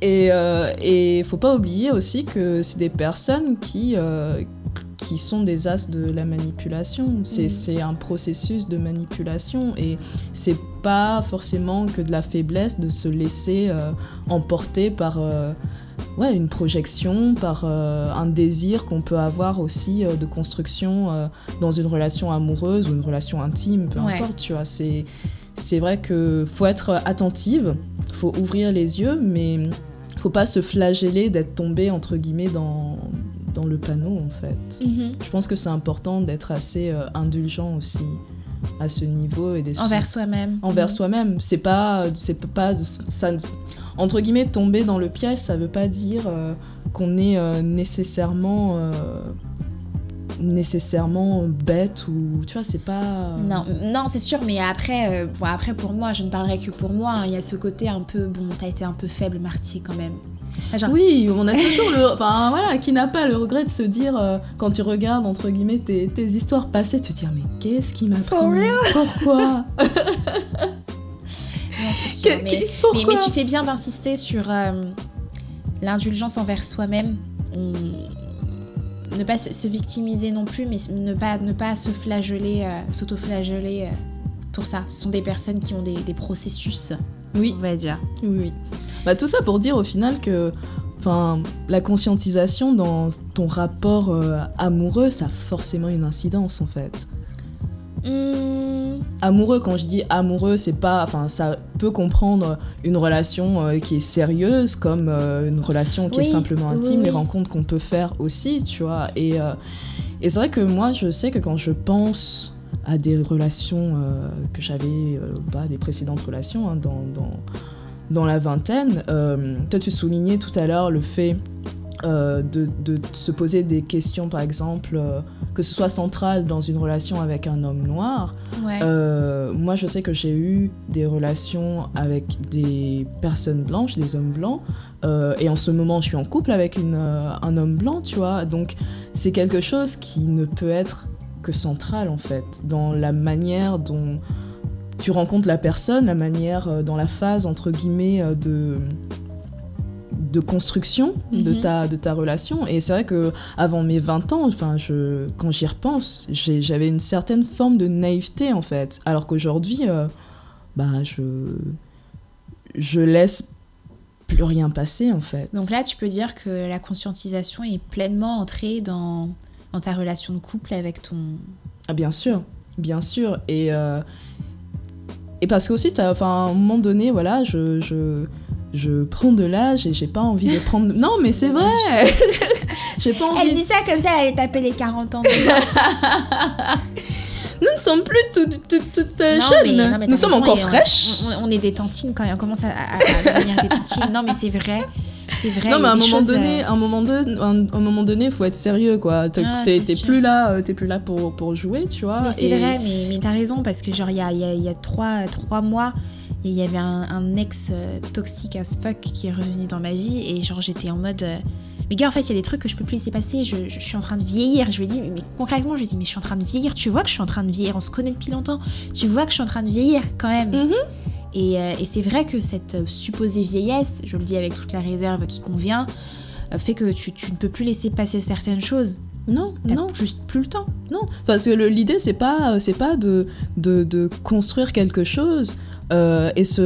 Et il euh, faut pas oublier aussi que c'est des personnes qui, euh, qui sont des as de la manipulation. C'est mm. un processus de manipulation et c'est pas forcément que de la faiblesse de se laisser euh, emporter par ouais, une projection, par un désir qu'on peut avoir aussi de construction dans une relation amoureuse ou une relation intime, peu importe, tu vois. C'est c'est vrai que faut être attentive, faut ouvrir les yeux, mais faut pas se flageller d'être tombé entre guillemets dans, dans le panneau en fait. Mhm. Je pense que c'est important d'être assez euh, indulgent aussi à ce niveau et envers soi-même. Envers mhm. soi-même, c'est pas c'est pas ça entre guillemets tomber dans le piège, ça veut pas dire euh, qu'on est euh, nécessairement nécessairement bête ou tu vois c'est pas non non c'est sûr mais après euh, bon, après pour moi je ne parlerai que pour moi hein. il y a ce côté un peu bon t'as été un peu faible Marty quand même. Oui on a toujours le enfin voilà qui n'a pas le regret de se dire euh, quand tu regardes entre guillemets tes, tes histoires passées te dire mais qu'est-ce qui m'a pris? pourquoi? Sûr, mais, mais, tu fais bien d'insister sur euh, l'indulgence envers soi-même. On ne pas se, victimiser non plus, mais ne pas, ne pas se flageller, s'auto-flageller pour ça. Ce sont des personnes qui ont des, des processus, oui. on va dire. Oui, oui. Bah, tout ça pour dire au final que Enfin, la conscientisation dans ton rapport euh, amoureux, ça a forcément une incidence en fait. Hmm. Amoureux, quand je dis amoureux, c'est pas, enfin, ça peut comprendre une relation euh, qui est sérieuse comme euh, une relation qui est simplement intime, les rencontres qu'on peut faire aussi, tu vois. Et, et c'est vrai que moi, je sais que quand je pense à des relations que j'avais, bah, des précédentes relations hein, dans, dans dans la vingtaine. Euh, toi, tu soulignais tout à l'heure le fait euh, de, de, se poser des questions, par exemple, euh, que ce soit central dans une relation avec un homme noir. moi, je sais que j'ai eu des relations avec des personnes blanches, des hommes blancs, et en ce moment, je suis en couple avec une, un homme blanc, tu vois. Donc, c'est quelque chose qui ne peut être que central, en fait, dans la manière dont tu rencontres la personne, la manière, euh, dans la phase, entre guillemets, euh, de de construction de, mhm. ta, de ta relation. Et c'est vrai que avant mes 20 ans, enfin, je, quand j'y repense, j'avais une certaine forme de naïveté, en fait. Alors qu'aujourd'hui, euh, bah, je, je laisse plus rien passer, en fait. Donc là, tu peux dire que la conscientisation est pleinement entrée dans, dans ta relation de couple avec ton... Ah, bien sûr, bien sûr. Et... Et parce qu'aussi, enfin, à un moment donné, voilà, je, je, je prends de l'âge et j'ai pas envie de prendre. Non, mais c'est vrai J'ai pas envie. Elle dit ça comme ça, elle allait taper les 40 ans. Nous ne sommes plus toutes tout, tout, jeunes. Nous sommes encore fraîches. On, est des tantines quand on commence à, à, devenir des tantines. Non, mais c'est vrai. C'est vrai. Non, mais à un moment, donné, un moment donné, un, moment donné, faut être sérieux, quoi. T'es ah, plus là, euh, t'es plus là pour, pour jouer, tu vois. C'est vrai, mais, mais t'as raison parce que genre il y a, y, a, y a trois, trois mois, il y avait un, ex euh, toxique as fuck qui est revenu dans ma vie et genre j'étais en mode. Euh, mais gars, en fait, il y a des trucs que je peux plus laisser passer. Je, je, suis en train de vieillir. Je lui dis, mais, concrètement, je lui dis, mais je suis en train de vieillir. Tu vois que je suis en train de vieillir. On se connaît depuis longtemps. Tu vois que je suis en train de vieillir quand même. Mm-hmm. Euh, et, c'est vrai que cette supposée vieillesse, je le dis avec toute la réserve qui convient, fait que tu, ne peux plus laisser passer certaines choses. Non, non. juste plus le temps. Non, parce que l'idée, c'est pas, c'est pas de, de, construire quelque chose et se,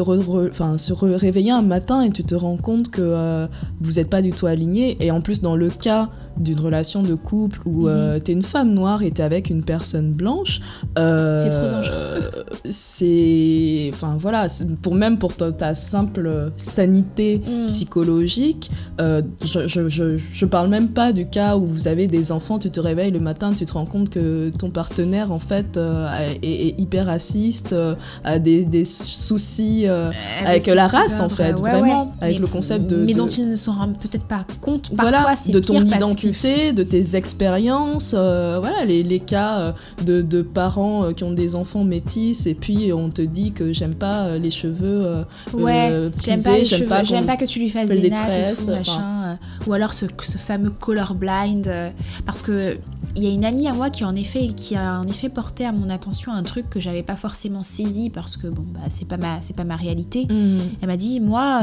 se réveiller un matin et tu te rends compte que vous n'êtes pas du tout aligné. Et en plus, dans le cas d'une relation de couple où euh, mhm. t'es une femme noire et t'es avec une personne blanche. Euh, c'est trop dangereux. C'est. Enfin voilà, pour même pour ta, simple sanité mhm. psychologique, euh, je, je, je, je, parle même pas du cas où vous avez des enfants, tu te réveilles le matin, tu te rends compte que ton partenaire en fait est, hyper raciste, a des, des soucis avec la race en fait, vraiment, avec le concept de. Mais dont il ne se rend peut-être pas compte parfois, voilà, de ton identité de tes expériences, euh, voilà, les, les cas euh, de, de, parents euh, qui ont des enfants métis et puis on te dit que j'aime pas les cheveux ouais, j'aime pas, j'aime pas, pas, que tu lui fasses des nattes et tout, machin. ou alors ce, ce fameux colorblind, parce que il y a une amie à moi qui en effet qui a en effet porté à mon attention un truc que j'avais pas forcément saisi parce que bon bah c'est pas ma c'est pas ma réalité. Mmh. Elle m'a dit moi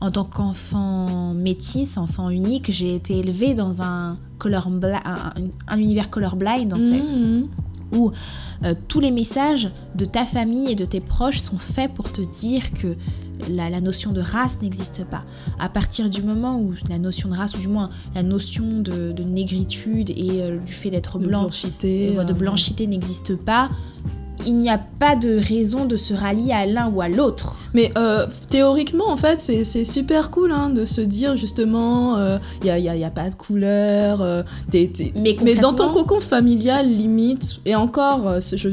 en tant qu'enfant métisse, enfant unique, j'ai été élevée dans un, color un, univers colorblind en fait. Mhm. Où euh, tous les messages de ta famille et de tes proches sont faits pour te dire que la, notion de race n'existe pas. À partir du moment où la notion de race, ou du moins la notion de, négritude et euh, du fait d'être blanc, blanchité, de blanchité n'existe pas, il n'y a pas de raison de se rallier à l'un ou à l'autre. Mais euh, théoriquement, en fait, c'est super cool hein, de se dire justement, il euh, n'y a, y a, y a, pas de couleur. Euh, mais, dans ton cocon familial, limite, et encore, je,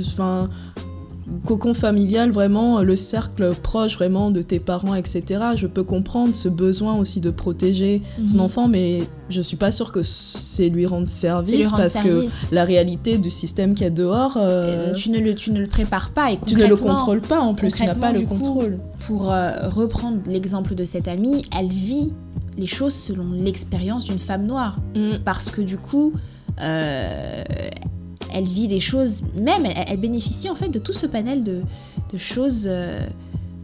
cocon familial, vraiment le cercle proche vraiment de tes parents, etc. Je peux comprendre ce besoin aussi de protéger son mhm. enfant, mais je suis pas sûre que c'est lui rendre service parce que la réalité du système qu'il y a dehors, euh, euh, tu ne le tu ne le prépares pas et tu ne le contrôles pas en plus, tu n'as pas le contrôle. pour euh, reprendre l'exemple de cette amie, elle vit les choses selon l'expérience d'une femme noire mm. parce que du coup elle vit des choses, même elle, bénéficie en fait de tout ce panel de, choses euh,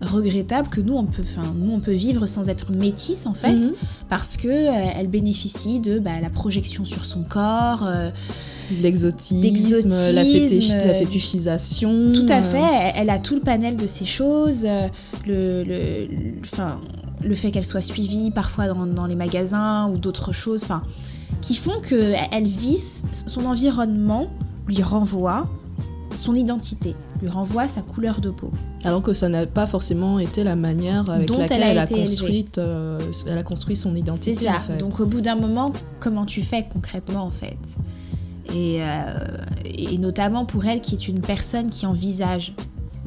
regrettable que nous on peut enfin nous on peut vivre sans être métisse en fait Mhm. parce que euh, elle bénéficie de bah, la projection sur son corps euh, L'exotisme, la, fétiche- euh, la fétichisation. tout à fait elle, elle a tout le panel de ces choses le le le- fait qu'elle soit suivie parfois dans, dans les magasins ou d'autres choses enfin qui font que elle vit son environnement lui renvoie son identité lui renvoie sa couleur de peau Alors que ça n'a pas forcément été la manière avec Dont laquelle elle elle a a, été élevée. construite, euh, elle a construit son identité. C'est ça. en fait. Donc au bout d'un moment, comment tu fais concrètement en fait? Et, euh, et notamment pour elle qui est une personne qui envisage.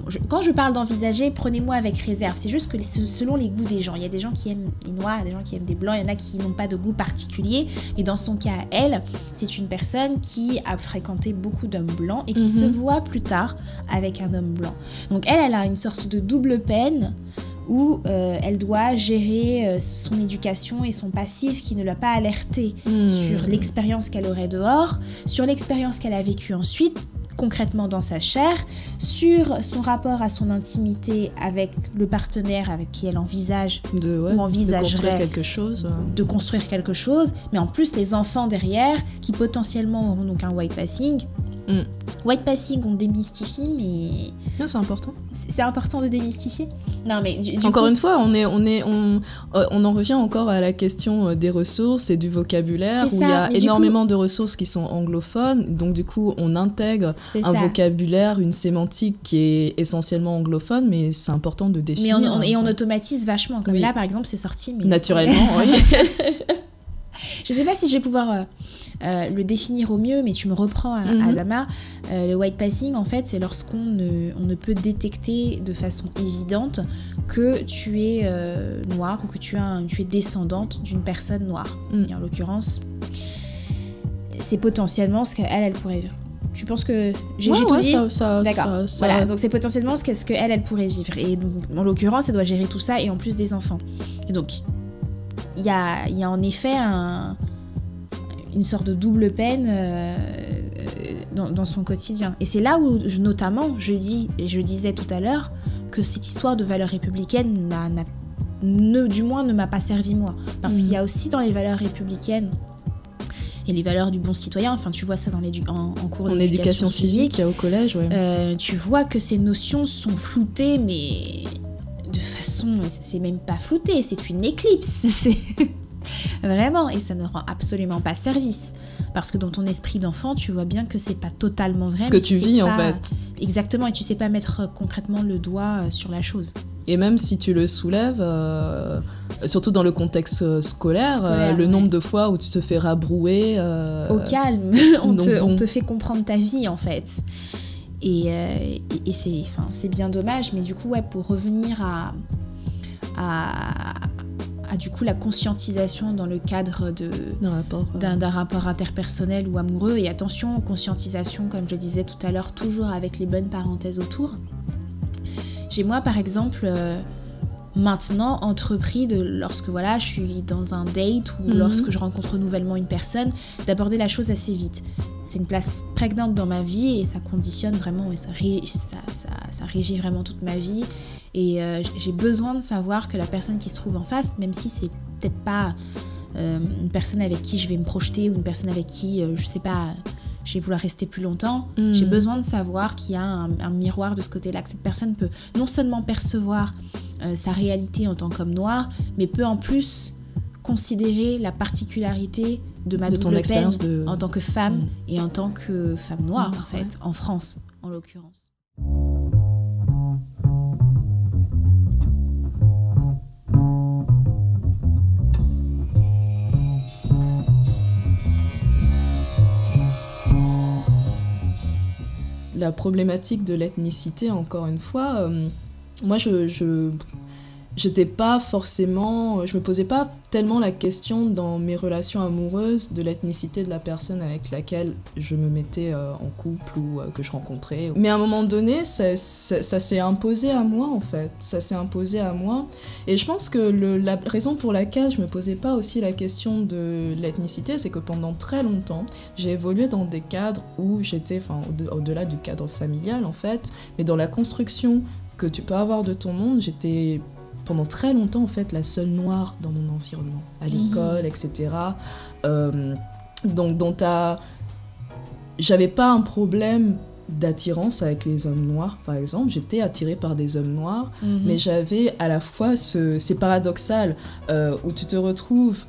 Je- quand je parle d'envisager, prenez-moi avec réserve. C'est juste que les- selon les goûts des gens, il y a des gens qui aiment les noirs, des gens qui aiment des blancs, il y en a qui n'ont pas de goût particulier. Mais dans son cas, elle, c'est une personne qui a fréquenté beaucoup d'hommes blancs et qui Mhm. se voit plus tard avec un homme blanc. Donc elle, elle a une sorte de double peine où euh, elle doit gérer euh, son éducation et son passif qui ne l'a pas alertée Hmm. sur l'expérience qu'elle aurait dehors, sur l'expérience qu'elle a vécue ensuite concrètement dans sa chair, sur son rapport à son intimité avec le partenaire avec qui elle envisage de, ouais, ou de envisagerait construire quelque chose. de construire quelque chose, mais en plus les enfants derrière qui potentiellement auront donc un white passing. Mm. White passing, on démystifie, mais Non, c'est important. c'est important de démystifier. Non, mais du, du encore coup, une fois, on, est, on, est, on, euh, on en revient encore à la question euh, des ressources et du vocabulaire, où ça, il y a énormément de ressources qui sont anglophones. Donc du coup, on intègre un ça. vocabulaire, une sémantique qui est essentiellement anglophone, mais c'est important de Mais définir. on, on- et on automatise vachement. Comme Oui. là, par exemple, c'est sorti. Mais Naturellement, oui. Je sais pas si je vais pouvoir euh, euh, le définir au mieux, mais tu me reprends à. Adama. Euh, le white passing, en fait, c'est lorsqu'on ne, on ne peut détecter de façon évidente que tu es euh, noire ou que tu, as un- tu es descendante d'une personne noire. Mm. Et en l'occurrence, c'est potentiellement ce qu'elle, elle pourrait vivre. Tu penses que j'ai Ouais, tout ouais, dit ça- ça- D'accord. ça- Voilà, donc c'est potentiellement ce que, ce que elle, pourrait vivre. Et en l'occurrence, elle doit gérer tout ça et en plus des enfants. Et donc, il y a, il y a en effet un- une sorte de double peine euh, dans, dans son quotidien. Et c'est là où, je- notamment, je dis, et je disais tout à l'heure, que cette histoire de valeurs républicaines n'a, n'a- ne, du moins ne m'a pas servi moi. Parce Mhm. qu'il y a aussi dans les valeurs républicaines et les valeurs du bon citoyen, enfin tu vois ça dans l'édu- en, en cours en d'éducation éducation civique, au collège, ouais. euh, tu vois que ces notions sont floutées, mais de façon. C'est même pas flouté, c'est une éclipse. C'est- Vraiment, et ça ne rend absolument pas service. Parce que dans ton esprit d'enfant, tu vois bien que c'est pas totalement vrai. Ce que tu vis, en fait. Exactement, et tu sais pas mettre euh, concrètement le doigt euh, sur la chose. Et même si tu le soulèves, euh, surtout dans le contexte scolaire, Scolaire, euh, le ouais. nombre de fois où tu te fais rabrouer. euh, Au calme, on, te, bon. on te fait comprendre ta vie en fait. Et, et, et c'est, bien dommage, mais du coup, ouais, pour revenir à, à, à, du coup la conscientisation dans le cadre d'un rapport. euh, rapport interpersonnel ou amoureux, et attention, conscientisation, comme je le disais tout à l'heure, toujours avec les bonnes parenthèses autour. J'ai moi, par exemple, euh, maintenant entrepris de lorsque voilà, je suis dans un date ou Mhm. lorsque je rencontre nouvellement une personne, d'aborder la chose assez vite. C'est une place prégnante dans ma vie et ça conditionne vraiment et ça, ça- ça régit vraiment toute ma vie. Et euh, j'ai besoin de savoir que la personne qui se trouve en face, même si c'est peut-être pas euh, une personne avec qui je vais me projeter ou une personne avec qui, euh, je sais pas, je vais vouloir rester plus longtemps, Mhm. j'ai besoin de savoir qu'il y a un, un miroir de ce côté-là, que cette personne peut non seulement percevoir euh, sa réalité en tant qu'homme noir, mais peut en plus considérer la particularité de ma De ton expérience de- en tant que femme Mm. et en tant que femme noire, en fait, ouais. en France, en l'occurrence. La problématique de l'ethnicité, encore une fois, euh, moi, je, je j'étais pas forcément, je me posais pas tellement la question dans mes relations amoureuses de l'ethnicité de la personne avec laquelle je me mettais euh, en couple ou euh, que je rencontrais. Mais à un moment donné, ça, ça, s'est imposé à moi en fait, ça s'est imposé à moi. Et je pense que la raison pour laquelle je me posais pas aussi la question de l'ethnicité, c'est que pendant très longtemps, j'ai évolué dans des cadres où j'étais, enfin, au- au-delà du cadre familial en fait, mais dans la construction que tu peux avoir de ton monde, j'étais pendant très longtemps en fait la seule noire dans mon environnement, à mhm. l'école, etc. Euh, donc dans ta... J'avais pas un problème d'attirance avec les hommes noirs, par exemple. J'étais attirée par des hommes noirs, mhm. mais j'avais à la fois ce... C'est paradoxal, euh, où tu te retrouves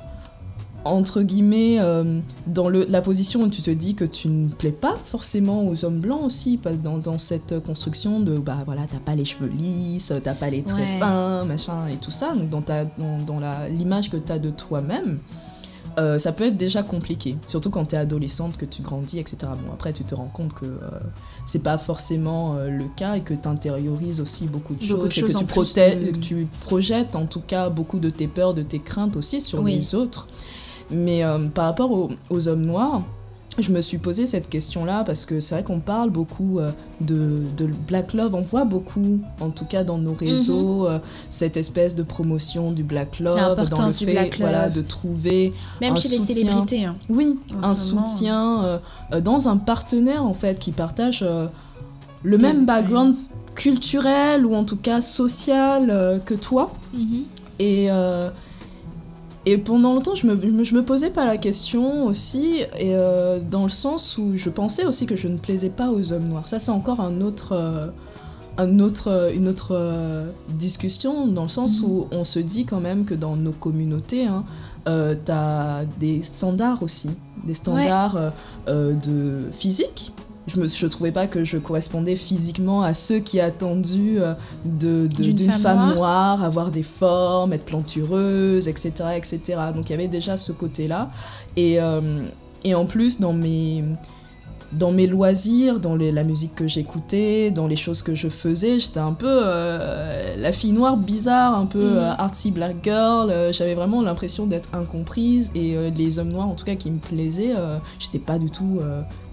entre guillemets, euh, dans le, la position où tu te dis que tu ne plais pas forcément aux hommes blancs aussi, dans, dans cette construction de, bah voilà, t'as pas les cheveux lisses, t'as pas les traits fins, machin, et tout ça, donc dans, ta, dans, dans l'image que t'as de toi-même, euh, ça peut être déjà compliqué, surtout quand t'es adolescente, que tu grandis, etc. Bon, après, tu te rends compte que euh, c'est pas forcément le cas et que tu intériorises aussi beaucoup de choses, et que tu, que tu projettes en tout cas beaucoup de tes peurs, de tes craintes aussi sur les autres. Mais euh, par rapport aux, hommes noirs, je me suis posé cette question-là parce que c'est vrai qu'on parle beaucoup euh, de, de, Black Love, on voit beaucoup, en tout cas dans nos réseaux, mhm. euh, cette espèce de promotion du Black Love, dans le fait voilà, de trouver même chez les célébrités, hein, oui, un soutien dans un partenaire en fait qui partage le même background culturel ou en tout cas social que toi. Mhm. Et et pendant longtemps, je me, je me posais pas la question aussi, et euh, dans le sens où je pensais aussi que je ne plaisais pas aux hommes noirs. Ça, c'est encore un autre, euh, un autre, une autre euh, discussion, dans le sens mhm. où on se dit quand même que dans nos communautés, hein, tu as des standards aussi, des standards de physique je ne je trouvais pas que je correspondais physiquement à ceux qui attendu euh, de, d'une femme, noire. avoir des formes, être plantureuse, etc. etc. Donc il y avait déjà ce côté-là. Et, euh, et en plus, dans mes, dans mes loisirs, dans les, la musique que j'écoutais, dans les choses que je faisais, j'étais un peu euh, la fille noire bizarre, un peu mm. artsy black girl. J'avais vraiment l'impression d'être incomprise et les hommes noirs, en tout cas, qui me plaisaient, j'étais pas du tout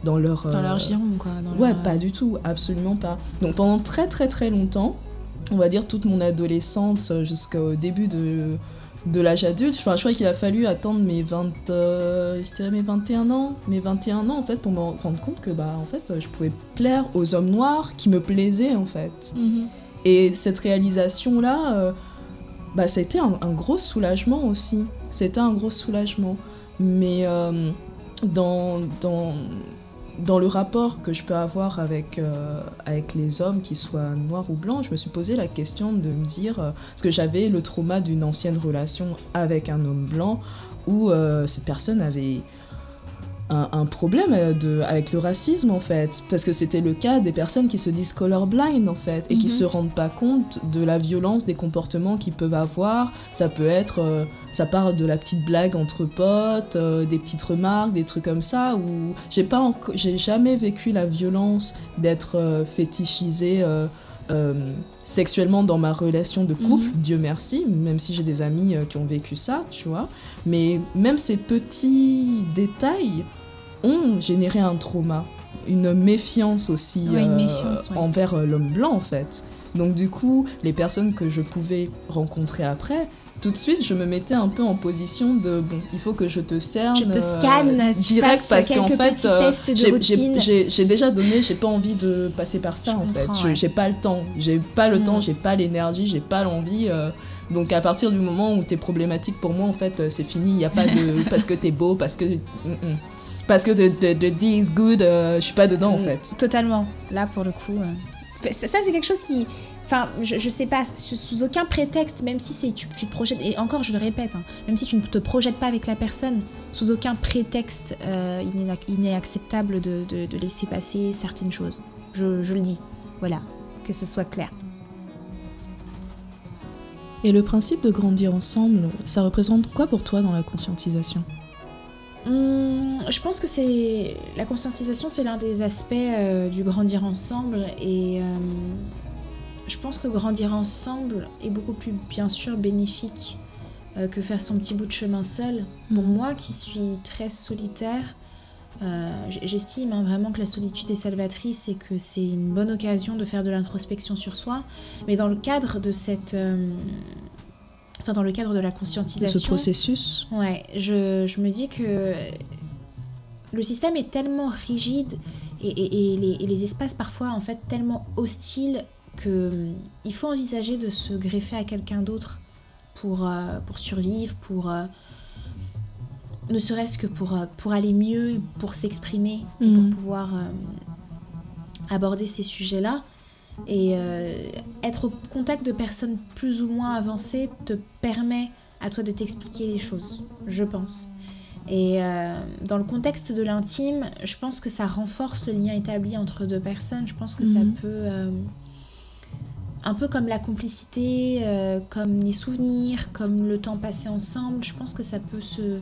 dans leur... Dans leur euh, giron, quoi. ouais, pas du tout, absolument pas. Donc pendant très très très longtemps, on va dire toute mon adolescence euh, jusqu'au début de, de l'âge adulte, enfin, je crois qu'il a fallu attendre mes 20... Euh, mes 21 ans, mes 21 ans en fait, pour me rendre compte que bah en fait, je pouvais plaire aux hommes noirs qui me plaisaient en fait. Mhm. Et cette réalisation-là, bah, ça a été un, gros soulagement aussi. C'était un gros soulagement. Mais dans, dans, dans le rapport que je peux avoir avec, euh, avec les hommes, qu'ils soient noirs ou blancs, je me suis posé la question de me dire, euh, parce que j'avais le trauma d'une ancienne relation avec un homme blanc, où euh, cette personne avait un, problème euh, de, avec le racisme en fait, parce que c'était le cas des personnes qui se disent colorblind en fait, et qui mhm. se rendent pas compte de la violence des comportements qu'ils peuvent avoir. Ça peut être, euh, ça part de la petite blague entre potes, euh, des petites remarques, des trucs comme ça, où j'ai pas, j'ai jamais vécu la violence d'être fétichisé. sexuellement dans ma relation de couple, mhm. Dieu merci, même si j'ai des amis qui ont vécu ça, tu vois. Mais même ces petits détails ont généré un trauma, une méfiance aussi euh, envers euh, l'homme blanc en fait. Donc du coup, les personnes que je pouvais rencontrer après, tout de suite, je me mettais un peu en position de bon, il faut que je te cerne. Je te scanne euh, direct parce qu'en fait, j'ai déjà donné, j'ai pas envie de passer par ça en fait. J'ai pas le temps, j'ai pas le temps, mm. j'ai pas l'énergie, j'ai pas l'envie. donc à partir du moment où t'es problématique pour moi, en fait, c'est fini. Il y a pas de parce que t'es beau, parce que mm, mm parce que de, de, de D is good, euh, je suis pas dedans en mm, fait. Totalement. Là pour le coup. Euh, ça, c'est quelque chose qui. Enfin, je, je, sais pas, sous aucun prétexte, même si c'est tu, tu, te projettes, et encore je le répète, hein, même si tu ne te projettes pas avec la personne, sous aucun prétexte, euh, il n'est acceptable de, de, de, laisser passer certaines choses. Je, je le dis, voilà, que ce soit clair. Et le principe de grandir ensemble, ça représente quoi pour toi dans la conscientisation? Hum, je pense que c'est la conscientisation, c'est l'un des aspects euh, du grandir ensemble et euh, je pense que grandir ensemble est beaucoup plus bien sûr bénéfique euh, que faire son petit bout de chemin seul. Pour mmh. moi qui suis très solitaire, j'estime hein, vraiment que la solitude est salvatrice et que c'est une bonne occasion de faire de l'introspection sur soi. Mais dans le cadre de cette enfin dans le cadre de la conscientisation. Ce processus. Ouais, je, je, me dis que le système est tellement rigide et, et, les, et, les, espaces parfois en fait tellement hostiles que il faut envisager de se greffer à quelqu'un d'autre pour, pour survivre, pour ne serait-ce que pour, pour aller mieux, pour s'exprimer, pour mm. pouvoir aborder ces sujets-là. Et être au contact de personnes plus ou moins avancées te permet à toi de t'expliquer les choses, je pense. Et euh, dans le contexte de l'intime, je pense que ça renforce le lien établi entre deux personnes. Je pense que ça mhm. peut... Euh, un peu comme la complicité, euh, comme les souvenirs, comme le temps passé ensemble, je pense que ça peut se...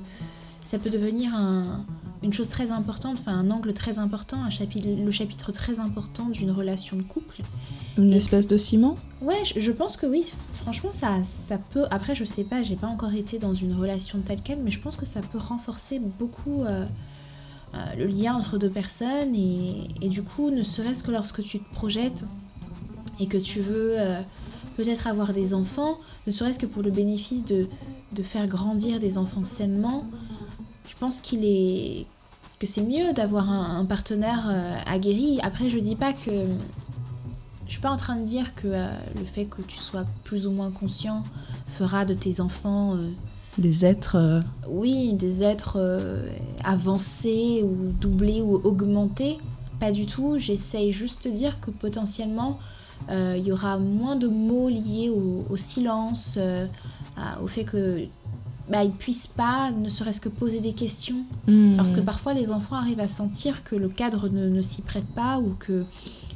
Ça peut devenir un, une chose très importante, enfin un angle très important, un chapitre, le chapitre très important d'une relation de couple. Une espèce de ciment? Ouais, je, pense que oui. Franchement, ça, ça peut. Après, je sais pas, j'ai pas encore été dans une relation telle quelle, mais je pense que ça peut renforcer beaucoup euh, euh, le lien entre deux personnes. Et, du coup, ne serait-ce que lorsque tu te projettes et que tu veux euh, peut-être avoir des enfants, ne serait-ce que pour le bénéfice de, de faire grandir des enfants sainement, je pense qu'il est que c'est mieux d'avoir un, un partenaire aguerri. Après, je dis pas que je suis pas en train de dire que euh, le fait que tu sois plus ou moins conscient fera de tes enfants euh, des êtres. Euh, oui, des êtres avancés ou doublés ou augmentés. Pas du tout. J'essaye juste de dire que potentiellement il y aura moins de mots liés au, silence, au fait que bah, ils puissent pas, ne serait-ce que poser des questions. Hmm. Parce que parfois les enfants arrivent à sentir que le cadre ne, ne s'y prête pas ou que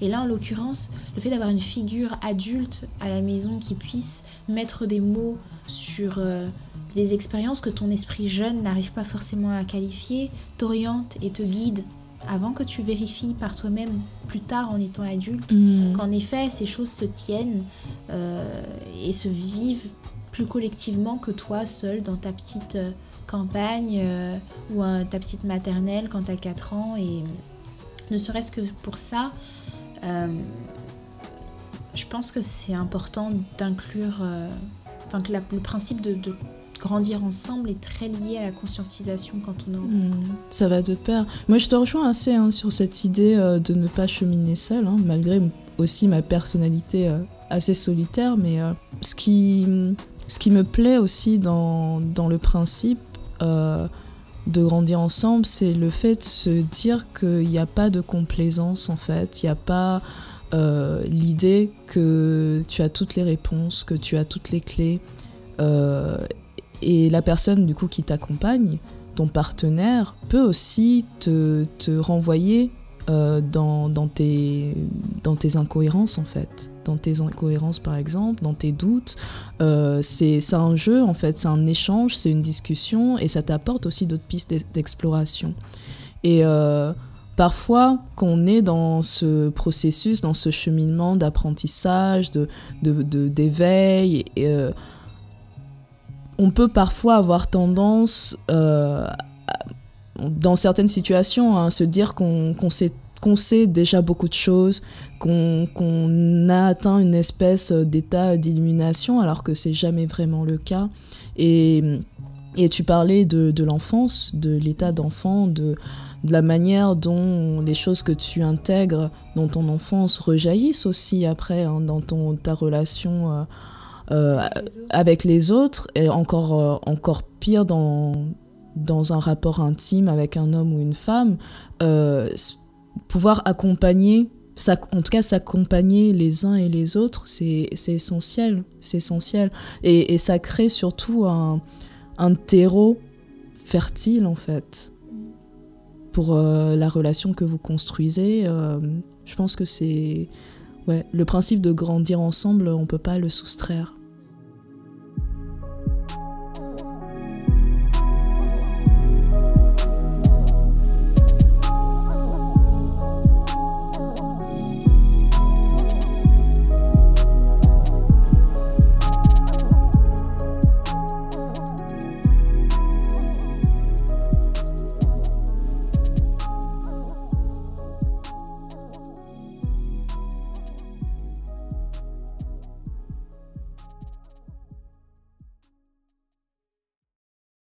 et là, en l'occurrence, le fait d'avoir une figure adulte à la maison qui puisse mettre des mots sur euh, des expériences que ton esprit jeune n'arrive pas forcément à qualifier, t'oriente et te guide avant que tu vérifies par toi-même plus tard en étant adulte mm. qu'en effet ces choses se tiennent euh, et se vivent plus collectivement que toi seul dans ta petite euh, campagne ou ta petite maternelle quand tu as 4 ans et ne serait-ce que pour ça, euh, je pense que c'est important d'inclure, euh, enfin que le principe de, grandir ensemble est très lié à la conscientisation quand on a... Hmm, ça va de pair. Moi, je te rejoins assez hein, sur cette idée euh, de ne pas cheminer seul, hein, malgré aussi ma personnalité assez solitaire. Mais ce, qui, ce qui me plaît aussi dans, dans le principe de grandir ensemble, c'est le fait de se dire qu'il n'y a pas de complaisance en fait, il n'y a pas euh, l'idée que tu as toutes les réponses, que tu as toutes les clés. Euh, et la personne du coup qui t'accompagne, ton partenaire, peut aussi te, te renvoyer euh, dans, tes, dans tes incohérences en fait. Dans tes incohérences par exemple, dans tes doutes. Euh, c'est un jeu en fait, c'est un échange, c'est une discussion et ça t'apporte aussi d'autres pistes d'exploration. Et euh, parfois, quand on est dans ce processus, dans ce cheminement d'apprentissage, d'éveil, de, de, on peut parfois avoir tendance dans certaines situations, hein, se dire qu'on sait, déjà beaucoup de choses, qu'on a atteint une espèce d'état d'illumination, alors que c'est jamais vraiment le cas. Et, et tu parlais de, l'enfance, de l'état d'enfant, de, de la manière dont les choses que tu intègres dans ton enfance rejaillissent aussi après hein, dans ton, ta relation euh, euh, avec les autres, et encore, euh, encore pire dans, dans un rapport intime avec un homme ou une femme, euh, pouvoir accompagner, en tout cas s'accompagner les uns et les autres, c'est essentiel, c'est essentiel. Et, ça crée surtout un, terreau fertile en fait pour euh, la relation que vous construisez. Euh, je pense que c'est ouais, le principe de grandir ensemble, on peut pas le soustraire.